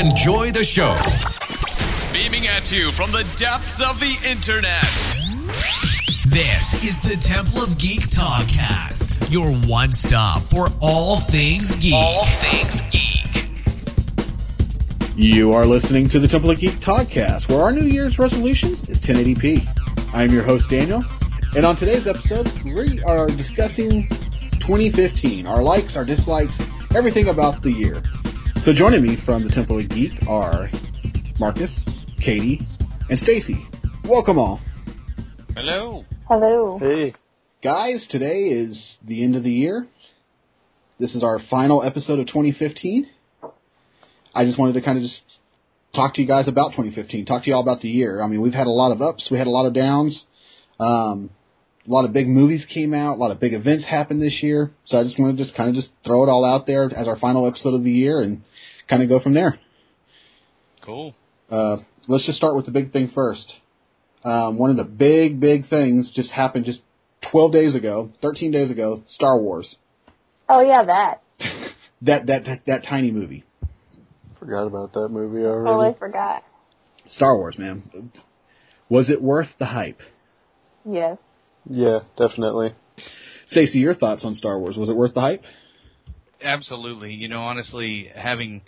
enjoy the show. Beaming at you from the depths of the internet. This is the Temple of Geek Podcast, your one stop for all things geek. All things geek. You are listening to the Temple of Geek Podcast, where our New Year's resolution is 1080p. I am your host, Daniel, and on today's episode, we are discussing 2015, our likes, our dislikes, everything about the year. So joining me from the Temple of Geek are Marcus, Katie, and Stacy. Welcome all. Hello. Hello. Hey. Guys, today is the end of the year. This is our final episode of 2015. I just wanted to kind of just talk to you guys about 2015, talk to you all about the year. I mean, we've had a lot of ups, we had a lot of downs. Um, a lot of big movies came out, a lot of big events happened this year. So I just want to just kind of just throw it all out there as our final episode of the year and kind of go from there. Cool. Uh, let's just start with the big thing first. Um, one of the big, big things just happened just 12 days ago, 13 days ago, Star Wars. Oh yeah, that. that, that, that, that tiny movie. Forgot about that movie already. Totally forgot. Star Wars, man. Was it worth the hype? Yes. Yeah, definitely. Stacey, your thoughts on Star Wars? Was it worth the hype? Absolutely. You know, honestly, having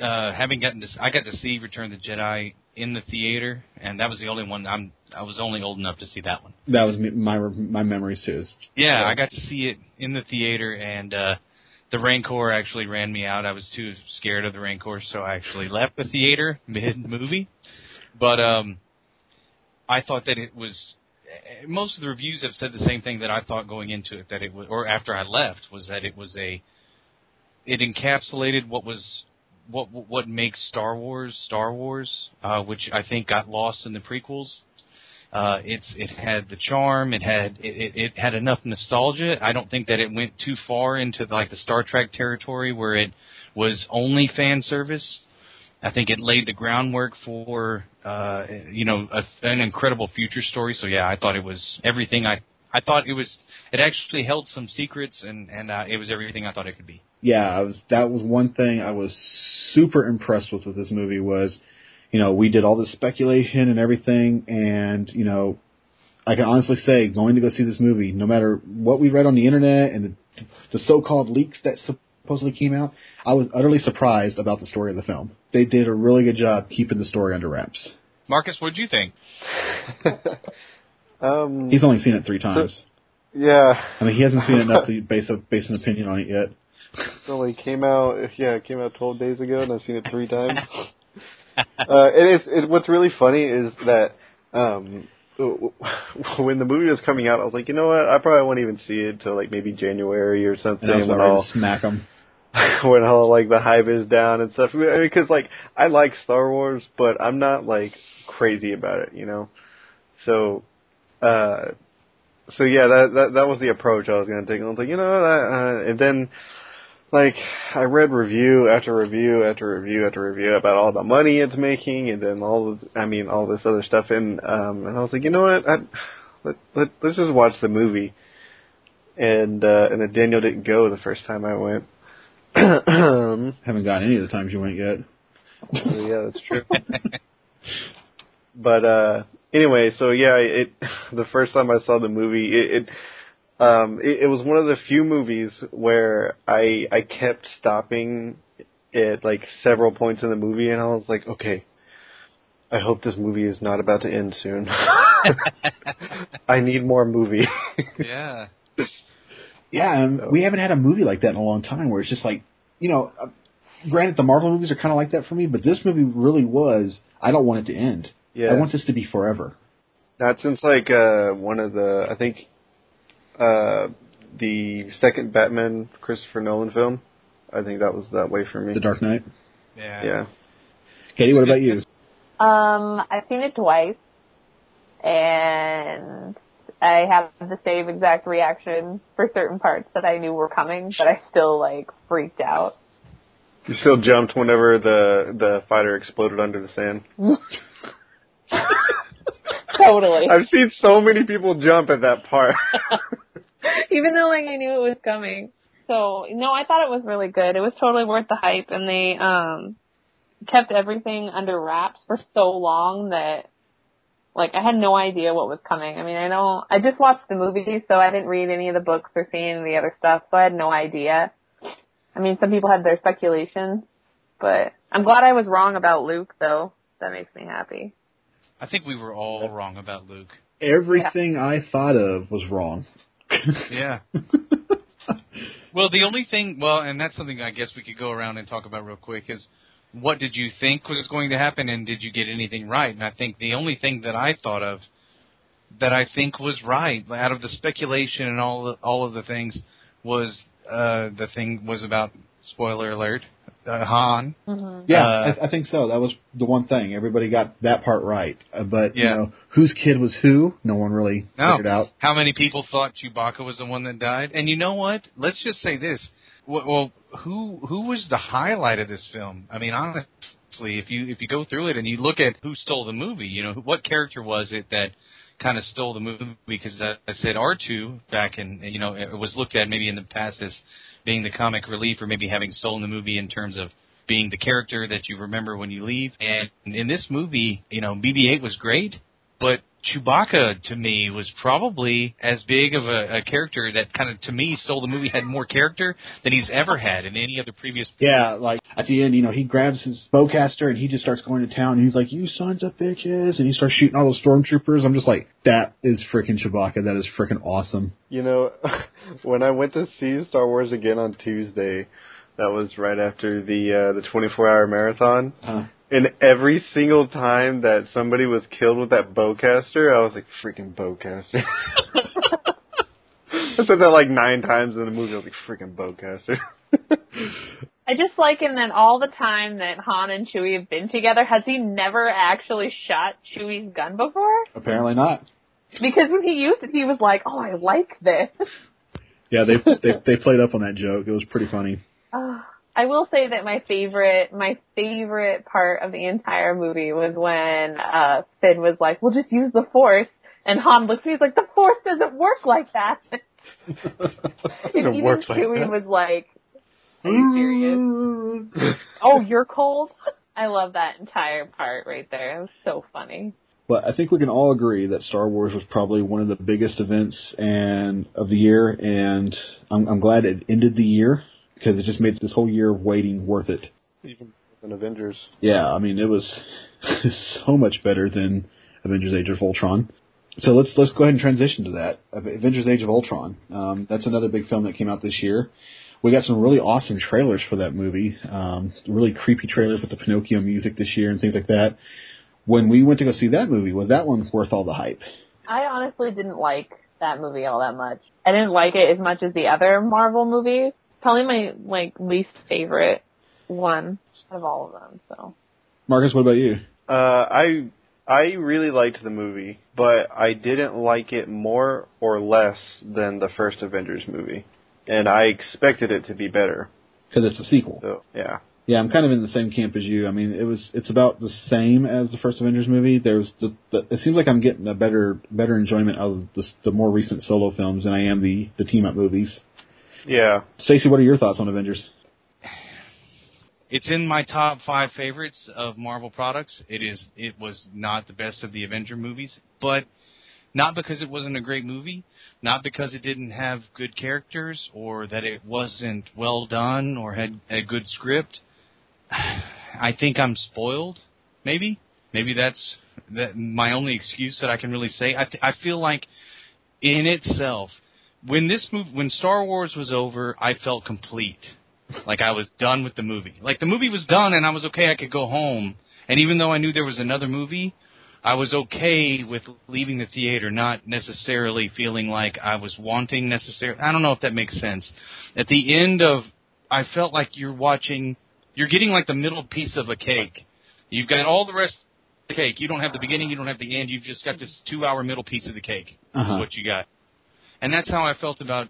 uh having gotten to I got to see Return of the Jedi in the theater, and that was the only one I'm I was only old enough to see that one. That was my my memories too. is- Yeah, I got to see it in the theater, and uh the Rancor actually ran me out. I was too scared of the Rancor, so I actually left the theater mid movie. But um, I thought that it was. eh, Most of the reviews have said the same thing that I thought going into it that it was, or after I left, was that it was a. It encapsulated what was what what makes Star Wars Star Wars, uh, which I think got lost in the prequels. Uh, it's it had the charm. It had it, it, it had enough nostalgia. I don't think that it went too far into like the Star Trek territory where it was only fan service. I think it laid the groundwork for uh, you know a, an incredible future story. So yeah, I thought it was everything. I I thought it was. It actually held some secrets, and and uh, it was everything I thought it could be. Yeah, I was that was one thing I was super impressed with with this movie was, you know, we did all this speculation and everything, and you know, I can honestly say going to go see this movie, no matter what we read on the internet and the, the so-called leaks that supposedly came out, I was utterly surprised about the story of the film. They did a really good job keeping the story under wraps. Marcus, what did you think? um, He's only seen it three times. yeah, I mean, he hasn't seen it enough to base a base an opinion on it yet. It only came out. Yeah, it came out 12 days ago, and I've seen it three times. uh, it is. It, what's really funny is that um, when the movie was coming out, I was like, you know what? I probably won't even see it till like maybe January or something. And I was when ready all to smack him. when all like the hype is down and stuff. Because like I like Star Wars, but I'm not like crazy about it, you know. So, uh, so yeah, that that that was the approach I was gonna take. I was like, you know what, I, uh, and then like I read review after review after review after review about all the money it's making, and then all of, I mean all this other stuff, and um, and I was like, you know what, I, let let let's just watch the movie. And uh, and then Daniel didn't go the first time I went. um, Haven't gotten any of the times you went yet. so yeah, that's true. but uh anyway, so yeah, it the first time I saw the movie, it, it um it, it was one of the few movies where I I kept stopping at like several points in the movie and I was like, okay, I hope this movie is not about to end soon. I need more movie. Yeah. Yeah, and we haven't had a movie like that in a long time where it's just like, you know, uh, granted the Marvel movies are kind of like that for me, but this movie really was. I don't want it to end. yeah. I want this to be forever. Not since like uh one of the I think uh the second Batman Christopher Nolan film. I think that was that way for me. The Dark Knight. Yeah. yeah. Katie, what about you? Um, I've seen it twice, and I have the same exact reaction for certain parts that I knew were coming, but I still like freaked out. You still jumped whenever the the fighter exploded under the sand. totally. I've seen so many people jump at that part. Even though like I knew it was coming. So no, I thought it was really good. It was totally worth the hype, and they um kept everything under wraps for so long that like I had no idea what was coming. I mean, I don't I just watched the movie, so I didn't read any of the books or see any of the other stuff, so I had no idea. I mean, some people had their speculations, but I'm glad I was wrong about Luke though. That makes me happy. I think we were all wrong about Luke. Everything I thought of was wrong. Yeah. Well, the only thing, well, and that's something I guess we could go around and talk about real quick is what did you think was going to happen and did you get anything right? And I think the only thing that I thought of that I think was right out of the speculation and all the, all of the things was uh the thing was about spoiler alert uh, Han. Yeah, Uh, I, I think so. That was the one thing. Everybody got that part right. Uh, but, you know, whose kid was who? No one really No. figured out. How many people thought Chewbacca was the one that died? And you know what? Let's just say this. Well, well, who who was the highlight of this film? I mean, honestly, if you if you go through it and you look at who stole the movie, you know, what character was it that kind of stole the movie? Because I, I said R two back in you know it was looked at maybe in the past as being the comic relief or maybe having stolen the movie in terms of being the character that you remember when you leave. And in this movie, you know, BB-8 was great, but Chewbacca to me was probably as big of a, a character that kind of to me stole the movie had more character than he's ever had in any other previous. Yeah, like at the end, you know, he grabs his bowcaster and he just starts going to town and he's like, "You sons of bitches!" and he starts shooting all those stormtroopers. I'm just like, that is freaking Chewbacca. That is freaking awesome. You know, when I went to see Star Wars again on Tuesday, that was right after the uh, the 24 hour marathon. Huh. And every single time that somebody was killed with that bowcaster, I was like, freaking bowcaster. I said that like nine times in the movie. I was like, freaking bowcaster. I just like in that all the time that Han and Chewie have been together, has he never actually shot Chewie's gun before? Apparently not. Because when he used it, he was like, "Oh, I like this." Yeah, they they they played up on that joke. It was pretty funny. Ah. I will say that my favorite, my favorite part of the entire movie was when uh Finn was like, "We'll just use the Force," and Han looks at me, he's like, "The Force doesn't work like that." and Doesn't even work like Chewie that. was like, "Are you serious?" oh, you're cold. I love that entire part right there. It was so funny. But I think we can all agree that Star Wars was probably one of the biggest events and of the year, and I'm, I'm glad it ended the year because it just made this whole year of waiting worth it. Even an Avengers. Yeah, I mean it was so much better than Avengers: Age of Ultron. So let's let's go ahead and transition to that. Avengers: Age of Ultron. Um, that's another big film that came out this year. We got some really awesome trailers for that movie. Um, really creepy trailers with the Pinocchio music this year and things like that. When we went to go see that movie, was that one worth all the hype? I honestly didn't like that movie all that much. I didn't like it as much as the other Marvel movies. Probably my like least favorite one of all of them. So Marcus, what about you? Uh, I I really liked the movie, but I didn't like it more or less than the first Avengers movie, and I expected it to be better. Because it's a sequel. So yeah, Yeah, I'm kind of in the same camp as you. I mean, it was it's about the same as the first Avengers movie. There's the, the it seems like I'm getting a better better enjoyment of the, the more recent solo films than I am the the team up movies. Yeah. Stacey, what are your thoughts on Avengers? It's in my top five favorites of Marvel products. It is. It was not the best of the Avenger movies, but not because it wasn't a great movie, not because it didn't have good characters or that it wasn't well done or had a good script. I think I'm spoiled. Maybe, maybe that's that my only excuse that I can really say. I th- I feel like in itself, when this move, when Star Wars was over, I felt complete. Like I was done with the movie. Like the movie was done and I was okay. I could go home. And even though I knew there was another movie, I was okay with leaving the theater, not necessarily feeling like I was wanting necessarily. I don't know if that makes sense. At the end of, I felt like you're watching, you're getting like the middle piece of a cake. You've got all the rest of the cake. You don't have the beginning, you don't have the end. You've just got this two-hour middle piece of the cake. Uh-huh. Is what you got. And that's how I felt about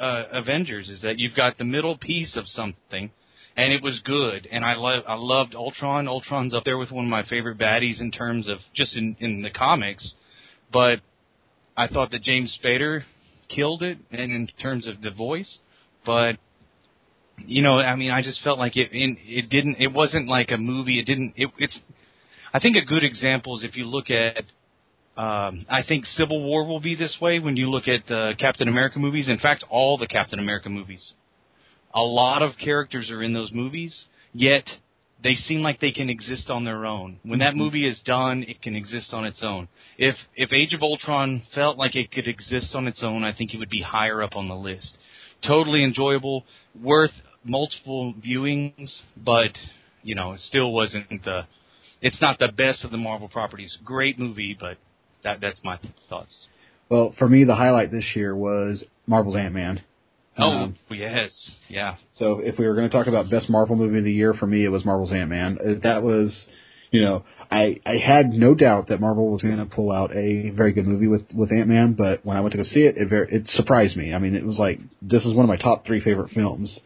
uh, Avengers is that you've got the middle piece of something, and it was good. And I love I loved Ultron. Ultron's up there with one of my favorite baddies in terms of just in in the comics, but I thought that James Spader killed it, and in terms of the voice, but you know, I mean, I just felt like it. In, it didn't. It wasn't like a movie. It didn't. It, it's. I think a good example is if you look at. Um, I think Civil War will be this way when you look at the Captain America movies. In fact, all the Captain America movies. A lot of characters are in those movies, yet they seem like they can exist on their own. When that movie is done, it can exist on its own. If if Age of Ultron felt like it could exist on its own, I think it would be higher up on the list. Totally enjoyable, worth multiple viewings, but you know, it still wasn't the. It's not the best of the Marvel properties. Great movie, but that that's my thoughts. Well, for me, the highlight this year was Marvel's Ant Man. Oh yes, yeah. So if we were going to talk about best Marvel movie of the year, for me, it was Marvel's Ant Man. That was, you know, I I had no doubt that Marvel was going to pull out a very good movie with with Ant Man, but when I went to go see it, it very it surprised me. I mean, it was like this is one of my top three favorite films.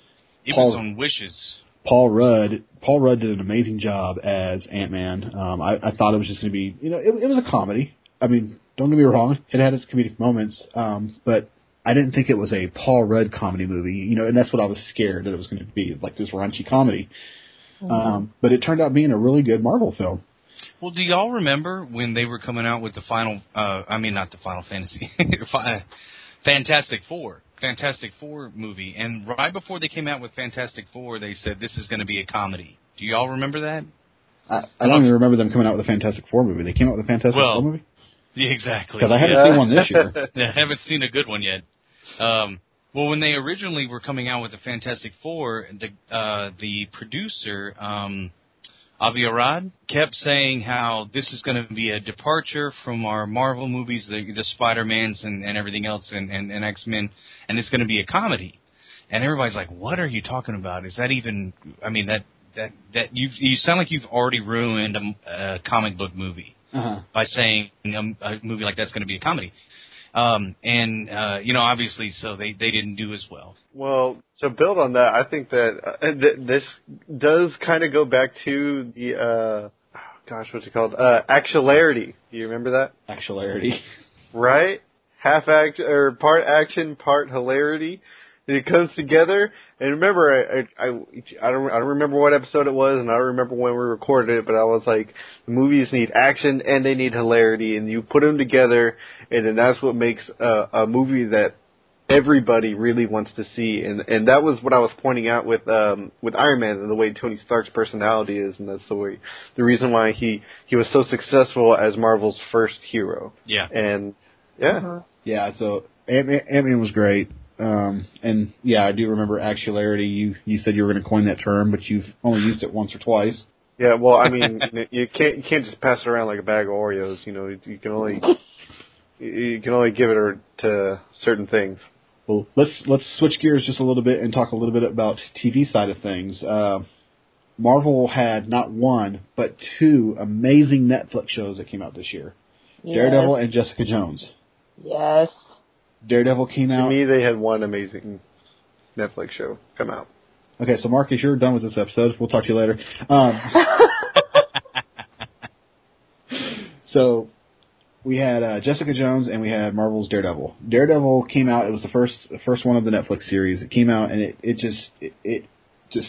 It Paul- was on wishes. Paul Rudd, Paul Rudd did an amazing job as Ant Man. Um, I, I thought it was just going to be, you know, it, it was a comedy. I mean, don't get me wrong, it had its comedic moments, um, but I didn't think it was a Paul Rudd comedy movie, you know, and that's what I was scared that it was going to be, like this raunchy comedy. Um, but it turned out being a really good Marvel film. Well, do y'all remember when they were coming out with the final? Uh, I mean, not the Final Fantasy, Fi- Fantastic Four, Fantastic Four movie, and right before they came out with Fantastic Four, they said this is going to be a comedy. Do y'all remember that? I, I don't even remember them coming out with a Fantastic Four movie. They came out with a Fantastic Well, Four movie Yeah, exactly. because I haven't Yeah. seen one this year. I haven't seen a good one yet. Um, well, when they originally were coming out with the Fantastic Four, the uh, the producer um, Avi Arad kept saying how this is going to be a departure from our Marvel movies, the, the Spider Mans and, and everything else, and, and, and X Men, and it's going to be a comedy. And everybody's like, "What are you talking about? Is that even? I mean, that that that you you sound like you've already ruined a, a comic book movie." Uh-huh. by saying a, a movie like that's going to be a comedy. Um, and uh, you know, obviously, so they they didn't do as well. Well, to build on that, I think that uh, th- this does kind of go back to the, uh, oh, gosh, what's it called? Uh, actuality. Do you remember that? Actuality. Right? Half act or part action, part hilarity. And it comes together. And remember, I, I I don't I don't remember what episode it was, and I don't remember when we recorded it, but I was like, movies need action and they need hilarity, and you put them together, and then that's what makes a, a movie that everybody really wants to see. And and that was what I was pointing out with um with Iron Man and the way Tony Stark's personality is, and that's the way the reason why he he was so successful as Marvel's first hero. Yeah. And yeah. Mhm. Yeah, so Ant Man was great. Um, and yeah, I do remember actuality. You you said you were going to coin that term, but you've only used it once or twice. Yeah, well, I mean, you can't you can't just pass it around like a bag of Oreos. You know, you can only you can only give it to certain things. Well, let's let's switch gears just a little bit and talk a little bit about TV side of things. Uh, Marvel had not one but two amazing Netflix shows that came out this year: Daredevil and Jessica Jones. Yes. Daredevil came out. To me, they had one amazing Netflix show come out. Okay, so Marcus, you're done with this episode. We'll talk to you later. Um, so we had uh, Jessica Jones and we had Marvel's Daredevil. Daredevil came out. It was the first the first one of the Netflix series. It came out and it it just it, it just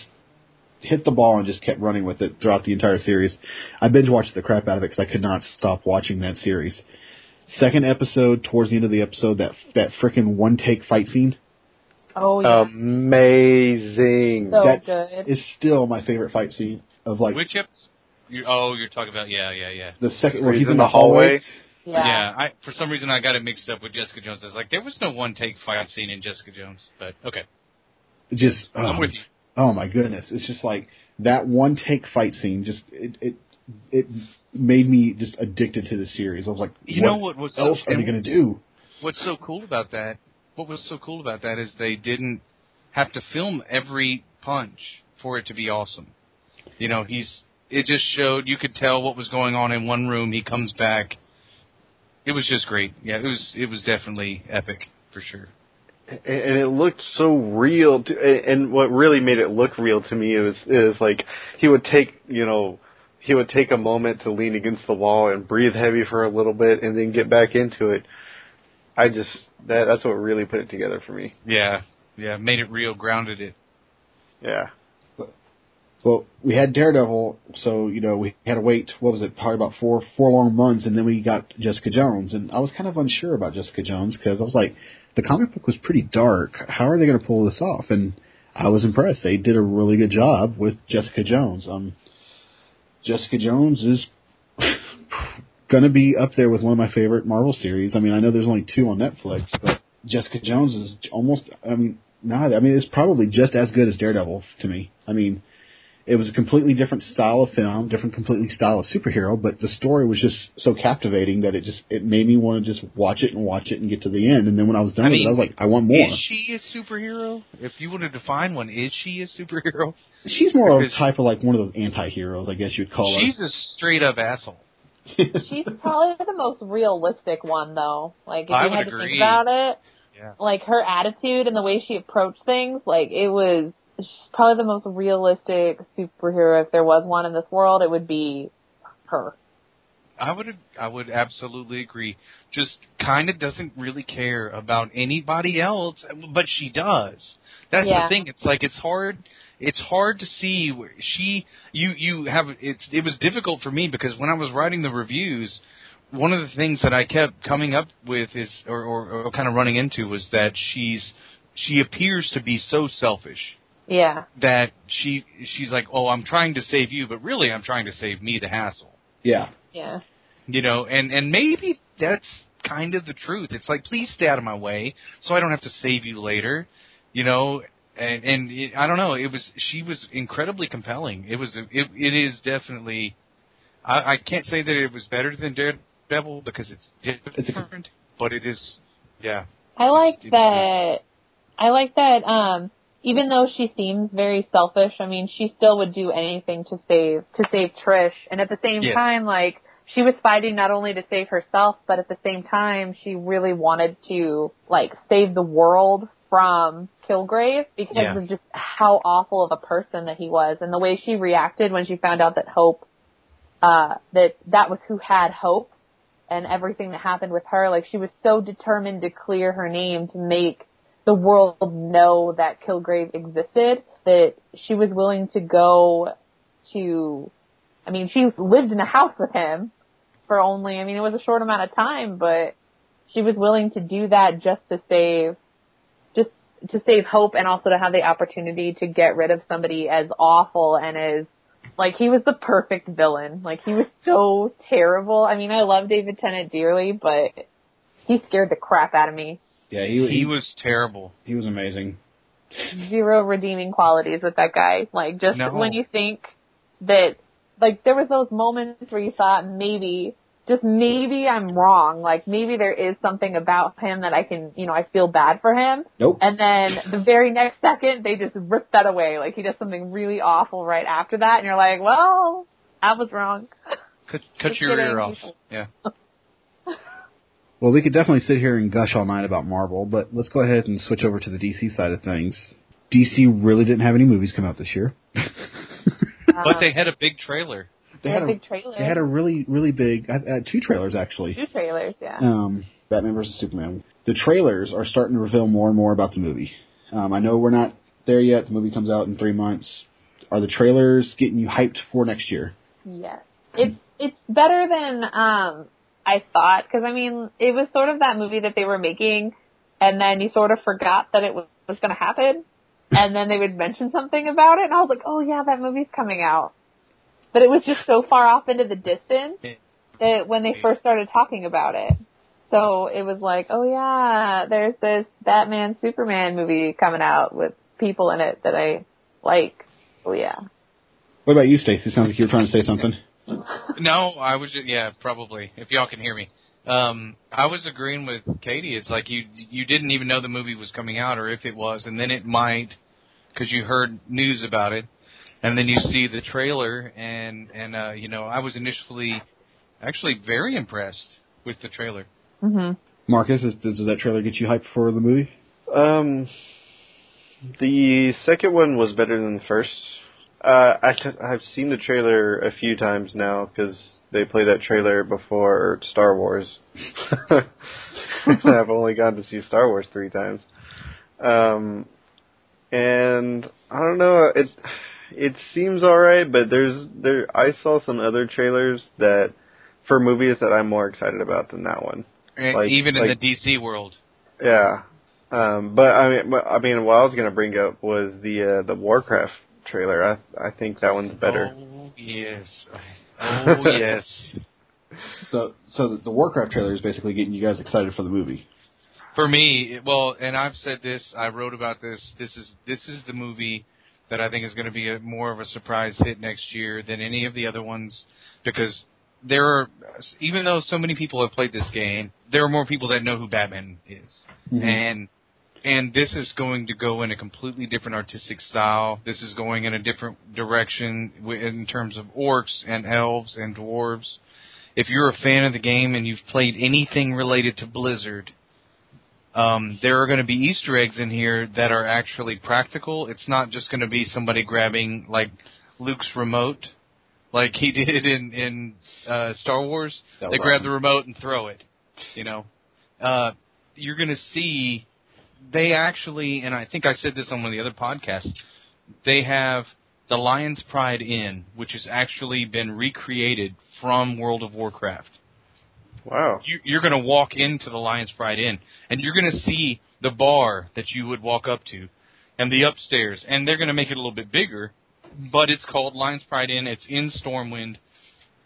hit the ball and just kept running with it throughout the entire series. I binge watched the crap out of it because I could not stop watching that series. Second episode, towards the end of the episode, that that freaking one take fight scene. Oh yeah. Amazing. so that good. is still my favorite fight scene of like Which episode? You, oh, you're talking about yeah, yeah, yeah. the second where Where he's in the hallway. yeah. Yeah, I for some reason I got it mixed up with Jessica Jones. I was like, there was no one take fight scene in Jessica Jones, but okay, Just oh, I'm with you. oh my goodness, it's just like that one take fight scene. Just it it it made me just addicted to the series. I was like, You know what was so- else are they going to do? What's so cool about that? What was so cool about that is they didn't have to film every punch for it to be awesome. You know, he's it just showed you could tell what was going on in one room. He comes back. It was just great. Yeah, it was it was definitely epic for sure. and and it looked so real. To, and what really made it look real to me is is like he would take you know he would take a moment to lean against the wall and breathe heavy for a little bit and then get back into it. I just that that's what really put it together for me. Yeah, yeah, made it real, grounded it. Yeah. Well, we had Daredevil, so you know we had to wait. What was it? Probably about four four long months, and then we got Jessica Jones. And I was kind of unsure about Jessica Jones because I was like, the comic book was pretty dark. How are they going to pull this off? And I was impressed. They did a really good job with Jessica Jones. Um, Jessica Jones is going to be up there with one of my favorite Marvel series. I mean, I know there's only two on Netflix, but Jessica Jones is almost. I mean, not. I mean, it's probably just as good as Daredevil to me. I mean, it was a completely different style of film, different completely style of superhero, but the story was just so captivating that it just it made me want to just watch it and watch it and get to the end. And then when I was done I with mean, it, I was like, I want more. Is she a superhero? If you were to define one, is she a superhero? She's more of a type of like one of those anti-heroes, I guess you'd call She's a straight up asshole. She's probably the most realistic one, though. Like, if I you would had to think about it, Yeah. like her attitude and the way she approached things, like it was she's probably the most realistic superhero. If there was one in this world, it would be her. I would I would absolutely agree. Just kind of doesn't really care about anybody else, but she does. That's Yeah. the thing. It's like it's hard. It's hard to see where she. You you have it's. It was difficult for me because when I was writing the reviews, one of the things that I kept coming up with is or or, or kind of running into was that she's she appears to be so selfish Yeah. that she she's like, oh, I'm trying to save you, but really I'm trying to save me the hassle yeah, Yeah. you know and and maybe that's kind of the truth it's like please stay out of my way so i don't have to save you later you know and and it, i don't know it was she was incredibly compelling it was it it is definitely i i can't say that it was better than daredevil because it's It's different but it is yeah I like It's- that. I like that. Um, even though she seems very selfish, I mean, she still would do anything to save to save Trish. And at the same Yes. time, like she was fighting not only to save herself, but at the same time, she really wanted to like save the world from Kilgrave because Yeah. of just how awful of a person that he was, and the way she reacted when she found out that Hope, uh, that that was who had Hope and everything that happened with her. Like she was so determined to clear her name to make the world know that Kilgrave existed that she was willing to go to I mean, she lived in a house with him for only I mean, it was a short amount of time, but she was willing to do that just to save to save hope and also to have the opportunity to get rid of somebody as awful and as like he was the perfect villain. Like he was so terrible. I mean, I love David Tennant dearly, but he scared the crap out of me. yeah, he, he was terrible he was amazing. Zero redeeming qualities with that guy. Like just No. when you think that like there was those moments where you thought maybe just maybe I'm wrong. Like maybe there is something about him that I can, you know, I feel bad for him. Nope. And then the very next second, they just rip that away. Like he does something really awful right after that, and you're like, well, I was wrong. cut cut your kidding. ear off yeah Well, we could definitely sit here and gush all night about Marvel, but let's go ahead and switch over to the DC side of things. DC really didn't have any movies come out this year. but uh, they had a big trailer They had had a a big trailer. They had a really, really big, uh, uh, two trailers actually. two trailers, yeah. Um, Batman versus Superman. The trailers are starting to reveal more and more about the movie. Um, I know we're not there yet. The movie comes out in three months. Are the trailers getting you hyped for next year? Yes. It's it's better than um I thought because I mean it was sort of that movie that they were making, and then you sort of forgot that it was, was going to happen, and then they would mention something about it, and I was like, oh yeah, that movie's coming out, but it was just so far off into the distance that when they first started talking about it. So it was like, oh yeah, there's this Batman Superman movie coming out with people in it that I like. Oh yeah. What about you, Stacey? Sounds like you were trying to say something. No, I was just, yeah, probably. If y'all can hear me, um, I was agreeing with Katie. It's like you you didn't even know the movie was coming out, or if it was, and then it might, because you heard news about it, and then you see the trailer, and and uh, you know, I was initially actually very impressed with the trailer. Mhm. Marcus, is, does, does that trailer get you hyped for the movie? Um, the second one was better than the first. Uh, I t- I've seen the trailer a few times now because they play that trailer before Star Wars. I've only gone to see Star Wars three times. Um, and I don't know. It it seems alright, but there's there. I saw some other trailers that for movies that I'm more excited about than that one. Like- Even in like- the DC world. Yeah. Um, but I mean, but- I mean, what I was gonna bring up was the uh, the Warcraft trailer. I I think that one's better. Oh yes. Oh yes. So, so the, the Warcraft trailer is basically getting you guys excited for the movie. For me, well, and I've said this, I wrote about this. This is this is the movie that I think is going to be a, more of a surprise hit next year than any of the other ones because there are even though so many people have played this game, there are more people that know who Batman is. Mm-hmm. And and this is going to go in a completely different artistic style. This is going in a different direction in terms of orcs and elves and dwarves. If you're a fan of the game and you've played anything related to Blizzard, um, there are going to be Easter eggs in here that are actually practical. It's not just going to be somebody grabbing like Luke's remote, like he did in in uh, Star Wars. They grab the remote and throw it. You know, uh, you're going to see they actually, and I think I said this on one of the other podcasts. They have the Lion's Pride Inn, which has actually been recreated from World of Warcraft Wow. you, you're going to walk into the Lion's Pride Inn, and you're going to see the bar that you would walk up to, and the upstairs, and they're going to make it a little bit bigger, but it's called Lion's Pride Inn. It's in Stormwind.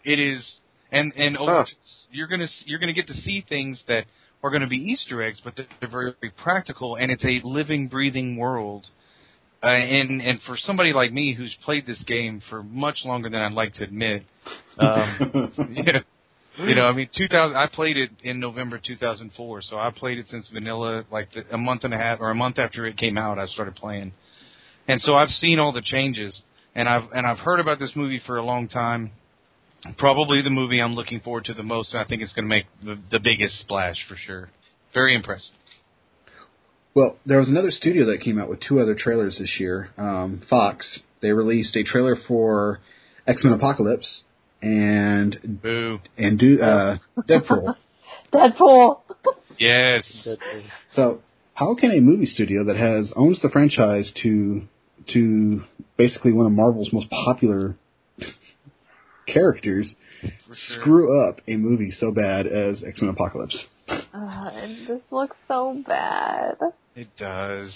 It is, and and over, Huh. you're going to you're going to get to see things that are going to be Easter eggs, but they're very, very practical, and it's a living, breathing world. Uh, and and for somebody like me who's played this game for much longer than I'd like to admit, um, yeah, you know, I mean, 2000. I played it in November 2004, so I played it since vanilla, like the, a month and a half or a month after it came out. I started playing, and so I've seen all the changes, and I've and I've heard about this movie for a long time. Probably the movie I'm looking forward to the most. and I think it's going to make the, the biggest splash for sure. Very impressed. Well, there was another studio that came out with two other trailers this year. Um, Fox. They released a trailer for X Men Apocalypse and Boo. and do uh, Deadpool. Deadpool. Yes. So, how can a movie studio that has owns the franchise to to basically one of Marvel's most popular characters sure. screw up a movie so bad as X Men Apocalypse? Uh, it just looks so bad. It does.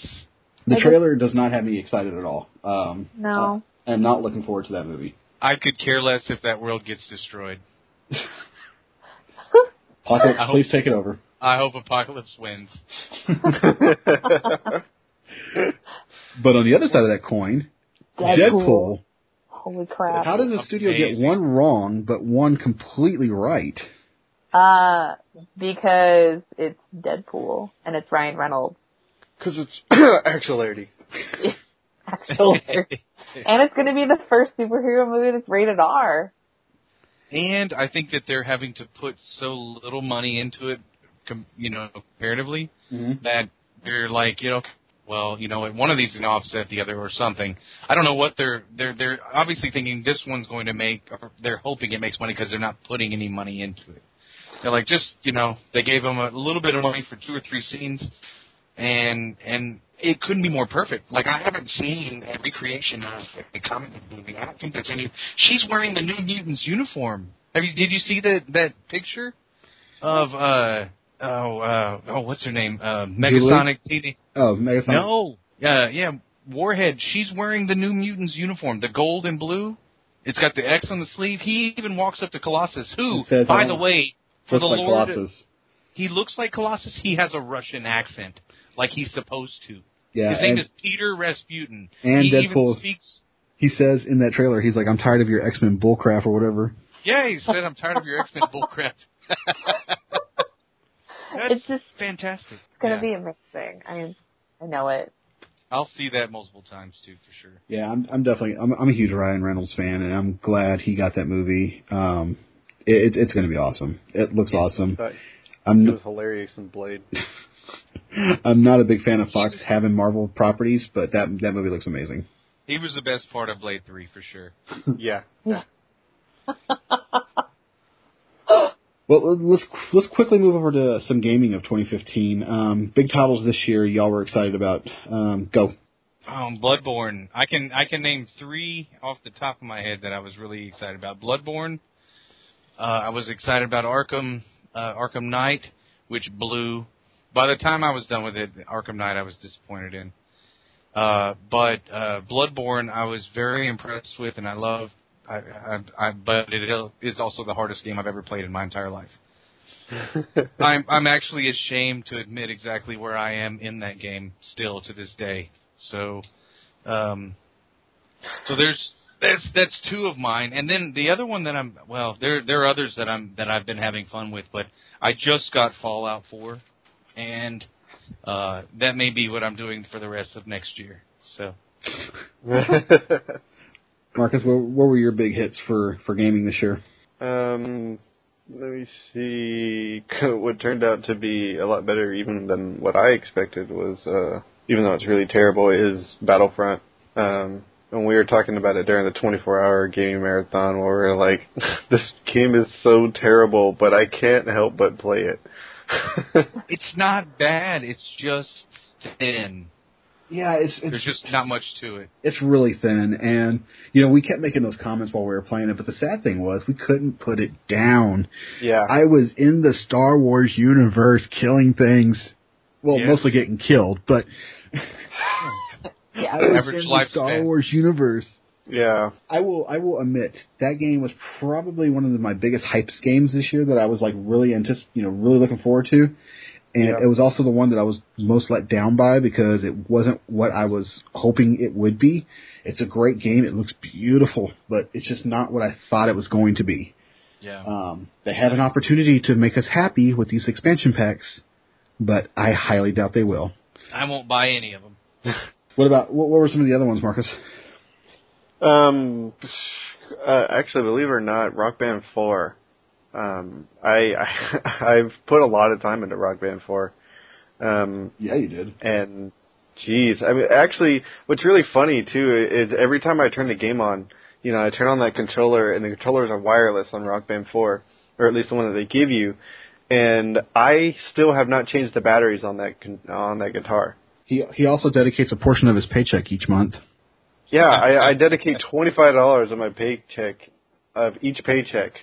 The I just- trailer does not have me excited at all. Um, No. I'm not looking forward to that movie. I could care less if that world gets destroyed. Apocalypse, hope- please take it over. I hope Apocalypse wins. But on the other side of that coin, Deadpool. Holy crap. How does a studio get one wrong but one completely right? Uh, because it's Deadpool and it's Ryan Reynolds. Because it's actuality. Actually. and it's gonna be the first superhero movie that's rated R. and I think that they're having to put so little money into it, com- you know, comparatively, Mm-hmm. that they're like, you know, well, you know, one of these is going to offset the other or something. I don't know what they're they're they're obviously thinking this one's going to make, or they're hoping it makes money because they're not putting any money into it. They're like, just you know, they gave them a little bit of money for two or three scenes, and and it couldn't be more perfect. Like I haven't seen a recreation of a comic book movie. I don't think that's any. She's wearing the New Mutants uniform. Have you? Did you see that that picture of uh oh uh oh what's her name uh Negasonic Teenage Oh, Negasonic. no uh yeah Warhead. She's wearing the New Mutants uniform, the gold and blue. It's got the X on the sleeve. He even walks up to Colossus, who, says, by the way, for the like Lord, Colossus. he looks like Colossus. He has a Russian accent, like he's supposed to. Yeah, His name and is Peter Rasputin. and he even Deadpool- speaks. he says in that trailer, he's like, "I'm tired of your X Men bullcrap or whatever." Yeah, he said, "I'm tired of your X Men bullcrap." That's It's just fantastic. it's gonna Yeah. be amazing. I mean, I know it. I'll see that multiple times too, for sure. Yeah, I'm, I'm definitely, I'm, I'm a huge Ryan Reynolds fan, and I'm glad he got that movie. Um, it, it's going to be awesome. It looks awesome. But I'm, it was hilarious in Blade. I'm not a big fan of Fox having Marvel properties, but that that movie looks amazing. He was the best part of Blade Three, for sure. Yeah. Well, let's let's quickly move over to some gaming of 2015. Um, big titles this year, y'all were excited about. Um, go. Um, Bloodborne. I can I can name three off the top of my head that I was really excited about. Bloodborne. Uh, I was excited about Arkham uh, Arkham Knight, which blew. By the time I was done with it, Arkham Knight I was disappointed in. Uh, but uh, Bloodborne I was very impressed with, and I love. I, I, I, but it is also the hardest game I've ever played in my entire life. I'm I'm actually ashamed to admit exactly where I am in that game still to this day. So, um, so there's that's that's two of mine, and then the other one that I'm well, there there are others that I'm that I've been having fun with, but I just got Fallout 4, and uh, that may be what I'm doing for the rest of next year. So, Marcus, what, what were your big hits for for gaming this year? Um, let me see. What turned out to be a lot better even than what I expected was, uh, even though it's really terrible, is Battlefront. Um, and we were talking about it during the 24-hour gaming marathon, where we are like, "This game is so terrible, but I can't help but play it." it's not bad. It's just thin. Yeah, it's, it's there's just not much to it. It's really thin, and you know we kept making those comments while we were playing it. But the sad thing was we couldn't put it down. Yeah, I was in the Star Wars universe, killing things. Well, Yes. mostly getting killed, but Yeah. I was Average in the Star lifespan. Wars universe. yeah. I will I will admit that game was probably one of the, my biggest hypes games this year that I was like really anticip- you know really looking forward to, and Yeah. it was also the one that I was most let down by because it wasn't what I was hoping it would be. It's a great game. It looks beautiful, but it's just not what I thought it was going to be. Yeah. Um, they had an opportunity to make us happy with these expansion packs, but I highly doubt they will. I won't buy any of them. What about what, what were some of the other ones, Marcus? Um, uh, actually, believe it or not, Rock Band Four. Um, I, I I've put a lot of time into Rock Band Four. Um, Yeah, you did. and geez, I mean, actually, what's really funny too is every time I turn the game on, you know, I turn on that controller, and the controllers are wireless on Rock Band Four, or at least the one that they give you, and I still have not changed the batteries on that con- on that guitar. He he also dedicates a portion of his paycheck each month. Yeah, I, I dedicate twenty five dollars of my paycheck of each paycheck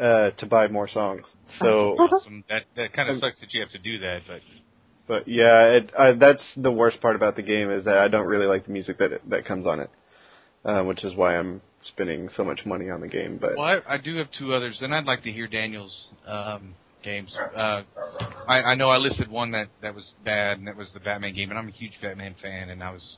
uh, to buy more songs. So, Awesome. That that kind of sucks that you have to do that, but but yeah, it, uh, that's the worst part about the game is that I don't really like the music that that comes on it, uh, which is why I'm spending so much money on the game. But well, I, I do have two others, and I'd like to hear Daniel's um, games. Uh, I, I know I listed one that that was bad, and that was the Batman game, and I'm a huge Batman fan, and I was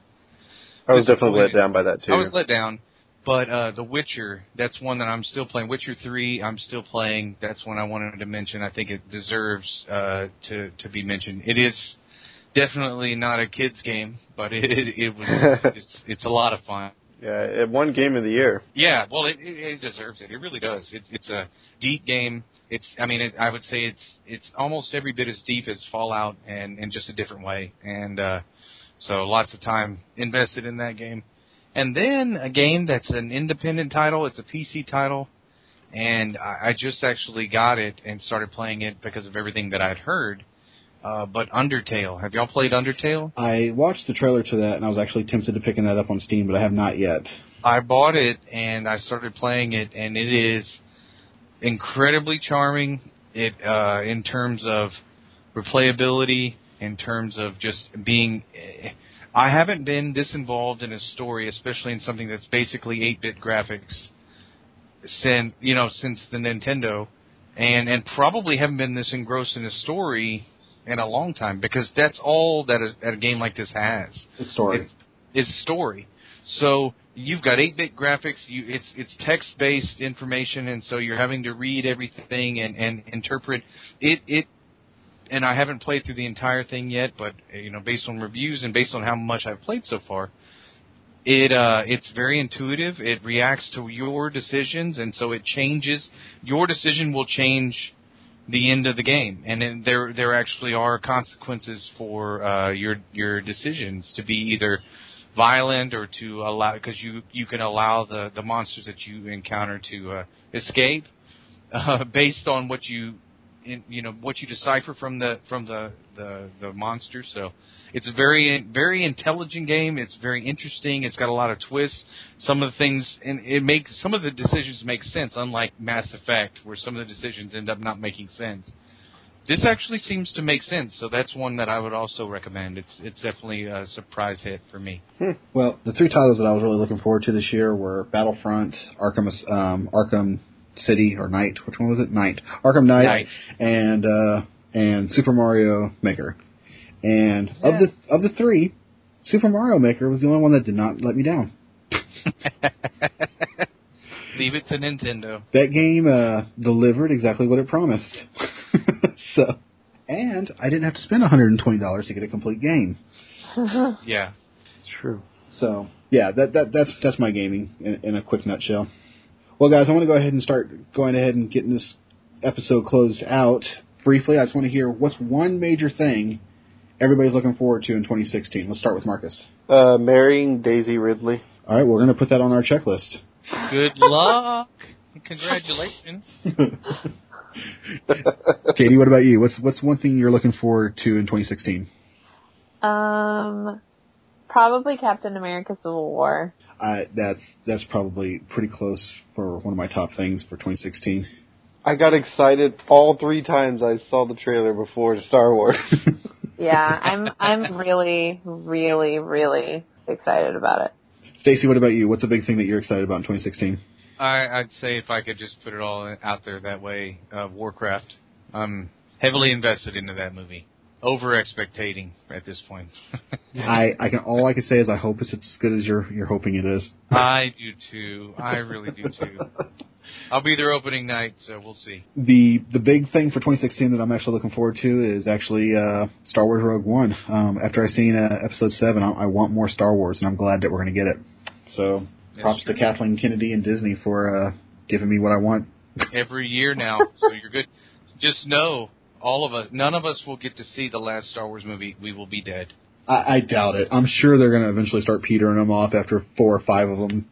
I was definitely let down by that too. I was let down. But uh The Witcher, that's one that I'm still playing. Witcher three, I'm still playing. That's one I wanted to mention. I think it deserves uh to to be mentioned. It is definitely not a kids game, but it it, it was it's it's a lot of fun. yeah, it won game of the year. Yeah, well, it, it, it deserves it. It really does. It's it's a deep game. It's I mean, it, I would say it's it's almost every bit as deep as Fallout, and in just a different way. And uh, so lots of time invested in that game. And then a game that's an independent title. It's a PC title, and I, I just actually got it and started playing it because of everything that I'd heard. Uh, but Undertale, have y'all played Undertale? I watched the trailer to that, and I was actually tempted to picking that up on Steam, but I have not yet. I bought it and I started playing it, and it is incredibly charming. It uh, in terms of replayability, in terms of just being. I haven't been this involved in a story, especially in something that's basically 8-bit graphics, since you know since the Nintendo, and and probably haven't been this engrossed in a story in a long time because that's all that a, that a game like this has The story. it's, is story. So you've got 8-bit graphics. You, it's it's text-based information, and so you're having to read everything and, and interpret it. It and I haven't played through the entire thing yet, but you know, based on reviews and based on how much I've played so far, it uh, it's very intuitive. It reacts to your decisions, and so it changes. Your decision will change the end of the game, and there there actually are consequences for uh, your your decisions to be either violent or to allow because you you can allow the the monsters that you encounter to uh, escape uh, based on what you in you know what you decipher from the from the the the monsters. So it's a very very intelligent game. It's very interesting. It's got a lot of twists. Some of the things and it makes some of the decisions make sense. Unlike Mass Effect, where some of the decisions end up not making sense. This actually seems to make sense, so that's one that I would also recommend. It's it's definitely a surprise hit for me. Well, the three titles that I was really looking forward to this year were Battlefront, Arkham, um, Arkham City or Night. Which one was it? Night. Arkham Knight, Knight. and uh, and Super Mario Maker. And of the of the three, Super Mario Maker was the only one that did not let me down. Leave it to Nintendo. That game uh, delivered exactly what it promised. so, and I didn't have to spend $120 to get a complete game. Yeah. It's true. So, yeah, that that that's that's my gaming in, in a quick nutshell. Well, guys, I want to go ahead and start going ahead and getting this episode closed out. Briefly, I just want to hear what's one major thing everybody's looking forward to in 2016. Let's start with Marcus. Uh, marrying Daisy Ridley. All right, we're going to put that on our checklist. Good luck. Congratulations. Katie, what about you? What's what's one thing you're looking forward to in 2016? Um, probably Captain America: Civil War. I, that's that's probably pretty close for one of my top things for 2016. I got excited all three times I saw the trailer before Star Wars. Yeah, I'm I'm really, really, really excited about it. Stacy, what about you? What's a big thing that you're excited about in 2016? I, I'd say if I could just put it all out there that way, uh, Warcraft. I'm heavily invested into that movie. Over expectating at this point. I, I can all I can say is I hope it's as good as you're you're hoping it is. I do too. I really do too. I'll be there opening night, so we'll see. The the big thing for 2016 that I'm actually looking forward to is actually uh, Star Wars Rogue One. Um, after I seen uh, Episode Seven, I, I want more Star Wars, and I'm glad that we're going to get it. So props to. Kathleen Kennedy and Disney for uh, giving me what I want. Every year now, so you're good. Just know, all of us, none of us will get to see the last Star Wars movie. We will be dead. I, I doubt it. I'm sure they're going to eventually start petering them off after four or five of them.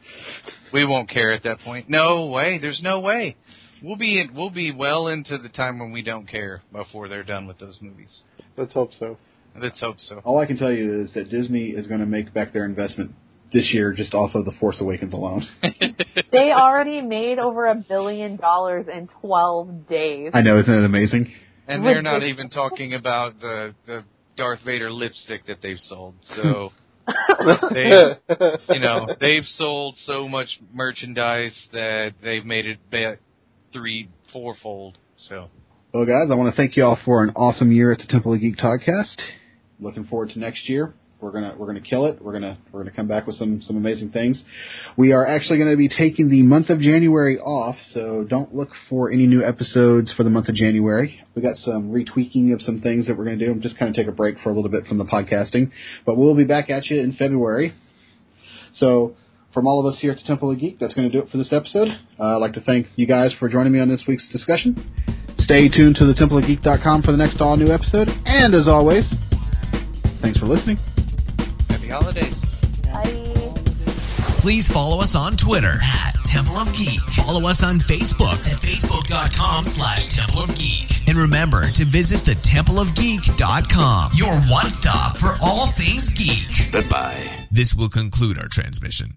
We won't care at that point. No way. There's no way. We'll be we'll be well into the time when we don't care before they're done with those movies. Let's hope so. Let's hope so. All I can tell you is that Disney is going to make back their investment this year just off of the Force Awakens alone. They already made over a billion dollars in 12 days. I know, isn't it amazing? And they're not even talking about the the Darth Vader lipstick that they've sold. So they, you know, they've sold so much merchandise that they've made it bet three, fourfold. So Well, guys, I want to thank you all for an awesome year at the Temple of Geek Podcast. Looking forward to next year. We're gonna we're gonna kill it. We're gonna we're gonna come back with some some amazing things. We are actually going to be taking the month of January off, so don't look for any new episodes for the month of January. We got some retweaking of some things that we're going to do. I'm just kind of take a break for a little bit from the podcasting, but we'll be back at you in February. So. From all of us here at the Temple of Geek, that's going to do it for this episode. Uh, I'd like to thank you guys for joining me on this week's discussion. Stay tuned to the temple thetempleofgeek.com for the next all new episode. And as always, thanks for listening. Happy holidays. Bye. Please follow us on Twitter at Temple of Geek. Follow us on Facebook at facebook.com slash Temple of Geek. And remember to visit thetempleofgeek.com, your one stop for all things geek. Goodbye. This will conclude our transmission.